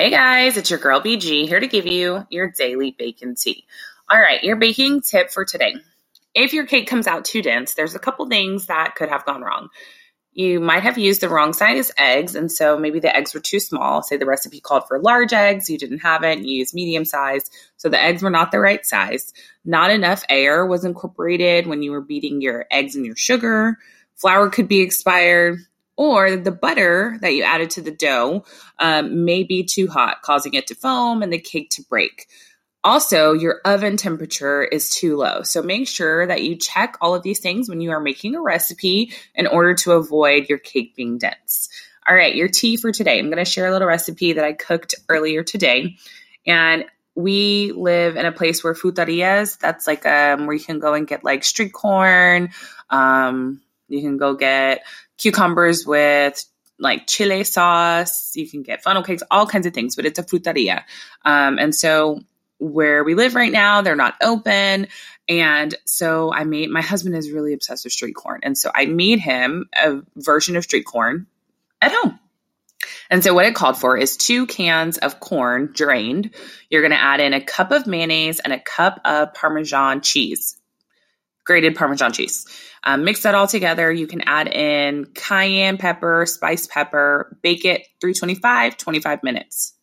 Hey guys, it's your girl BG here to give you your daily bacon tea. All right, your baking tip for today. If your cake comes out too dense, there's a couple things that could have gone wrong. You might have used the wrong size eggs, and so maybe the eggs were too small. Say the recipe called for large eggs, you didn't have it, and you used medium size, so the eggs were not the right size. Not enough air was incorporated when you were beating your eggs and your sugar. Flour could be expired or the butter that you added to the dough um, may be too hot, causing it to foam and the cake to break. Also, your oven temperature is too low. So make sure that you check all of these things when you are making a recipe in order to avoid your cake being dense. All right, your tea for today. I'm going to share a little recipe that I cooked earlier today. And we live in a place where frutarias, that's like um, where you can go and get like street corn. Um, you can go get cucumbers with like chile sauce. You can get funnel cakes, all kinds of things, but it's a frutaria. Um, and so where we live right now, they're not open. And so I made, my husband is really obsessed with street corn. And so I made him a version of street corn at home. And so what it called for is two cans of corn drained. You're going to add in a cup of mayonnaise and a cup of Parmesan cheese, grated Parmesan cheese. Um, mix that all together. You can add in cayenne pepper, spice pepper, bake it 325, 25 minutes.